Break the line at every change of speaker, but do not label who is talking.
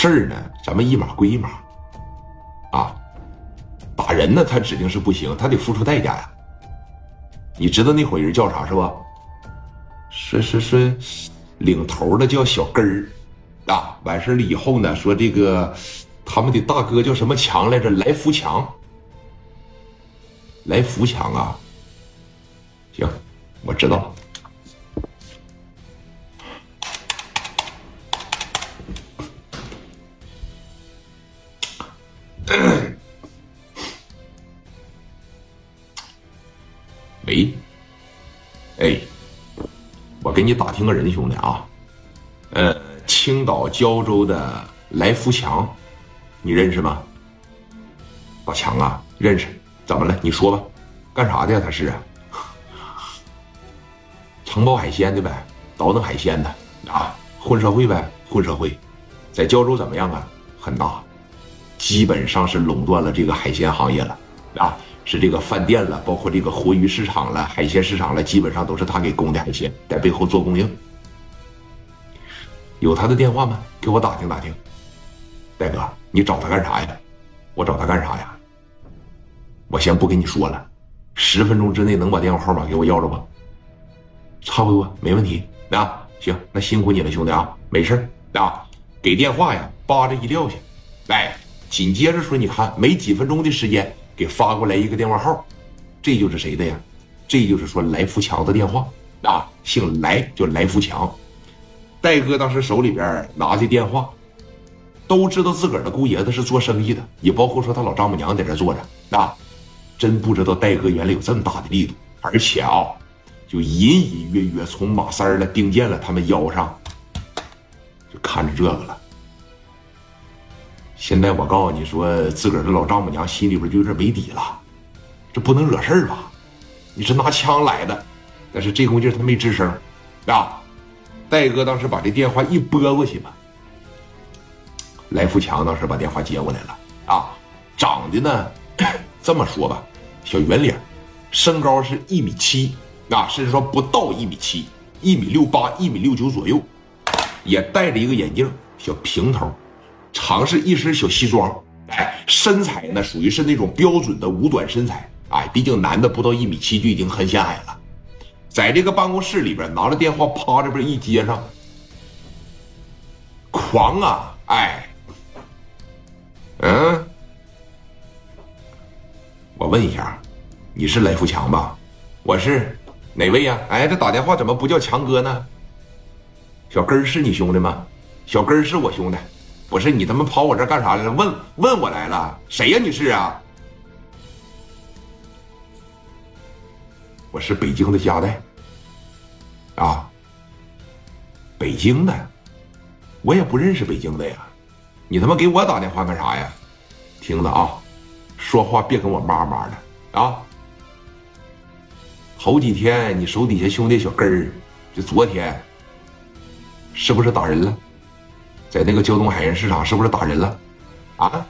事儿呢，咱们一码归一码。啊，打人呢，他指定是不行，他得付出代价呀。你知道那伙人叫啥是吧？是是是，领头的叫小根儿。啊，完事了以后呢，说这个他们的大哥叫什么强来着？来福强。来福强啊。行，我知道。喂，哎，我给你打听个人，兄弟啊，呃，青岛胶州的来福强，你认识吗？老强啊，认识。怎么了？你说吧，干啥的呀？他是啊，承包海鲜的呗，倒腾海鲜的啊，混社会呗，混社会，在胶州怎么样啊？很大，基本上是垄断了这个海鲜行业了啊。是这个饭店了，包括这个活鱼市场了、海鲜市场了，基本上都是他给供的海鲜，在背后做供应。有他的电话吗？给我打听打听。大哥，你找他干啥呀？我找他干啥呀？我先不跟你说了，十分钟之内能把电话号码给我要着吧？差不多，没问题。啊，行，那辛苦你了，兄弟啊，没事啊，给电话呀，扒着一撂下。来，紧接着说，你看，没几分钟的时间。给发过来一个电话号，这就是谁的呀？这就是说来福强的电话啊，姓来，叫来福强。戴哥当时手里边拿的电话，都知道自个儿的姑爷子是做生意的，也包括说他老丈母娘在这坐着啊。真不知道戴哥原来有这么大的力度，而且啊，就隐隐约约从马三儿了、丁健了他们腰上，就看着这个了。现在我告诉你说，自个儿的老丈母娘心里边就有点没底了，这不能惹事儿吧？你是拿枪来的，但是这功夫他没吱声啊。戴哥当时把这电话一拨过去吧，来福强当时把电话接过来了啊，长得呢 这么说吧，小圆脸，身高是一米七啊，甚至说不到一米七，一米六八、一米六九左右，也戴着一个眼镜，小平头。尝试一身小西装，哎，身材呢属于是那种标准的五短身材，哎，毕竟男的不到一米七就已经很显矮了。在这个办公室里边，拿着电话趴这边一接上，狂啊，哎，嗯，我问一下，你是来福强吧？我是，哪位呀？哎，这打电话怎么不叫强哥呢？小根是你兄弟吗？小根是我兄弟。不是你他妈跑我这干啥来了？问问我来了？谁呀？你是啊？我是北京的家代。啊，北京的，我也不认识北京的呀。你他妈给我打电话干啥呀？听着啊，说话别跟我妈妈的啊。头几天你手底下兄弟小根儿，就昨天，是不是打人了？在那个胶东海鲜市场，是不是打人了？啊？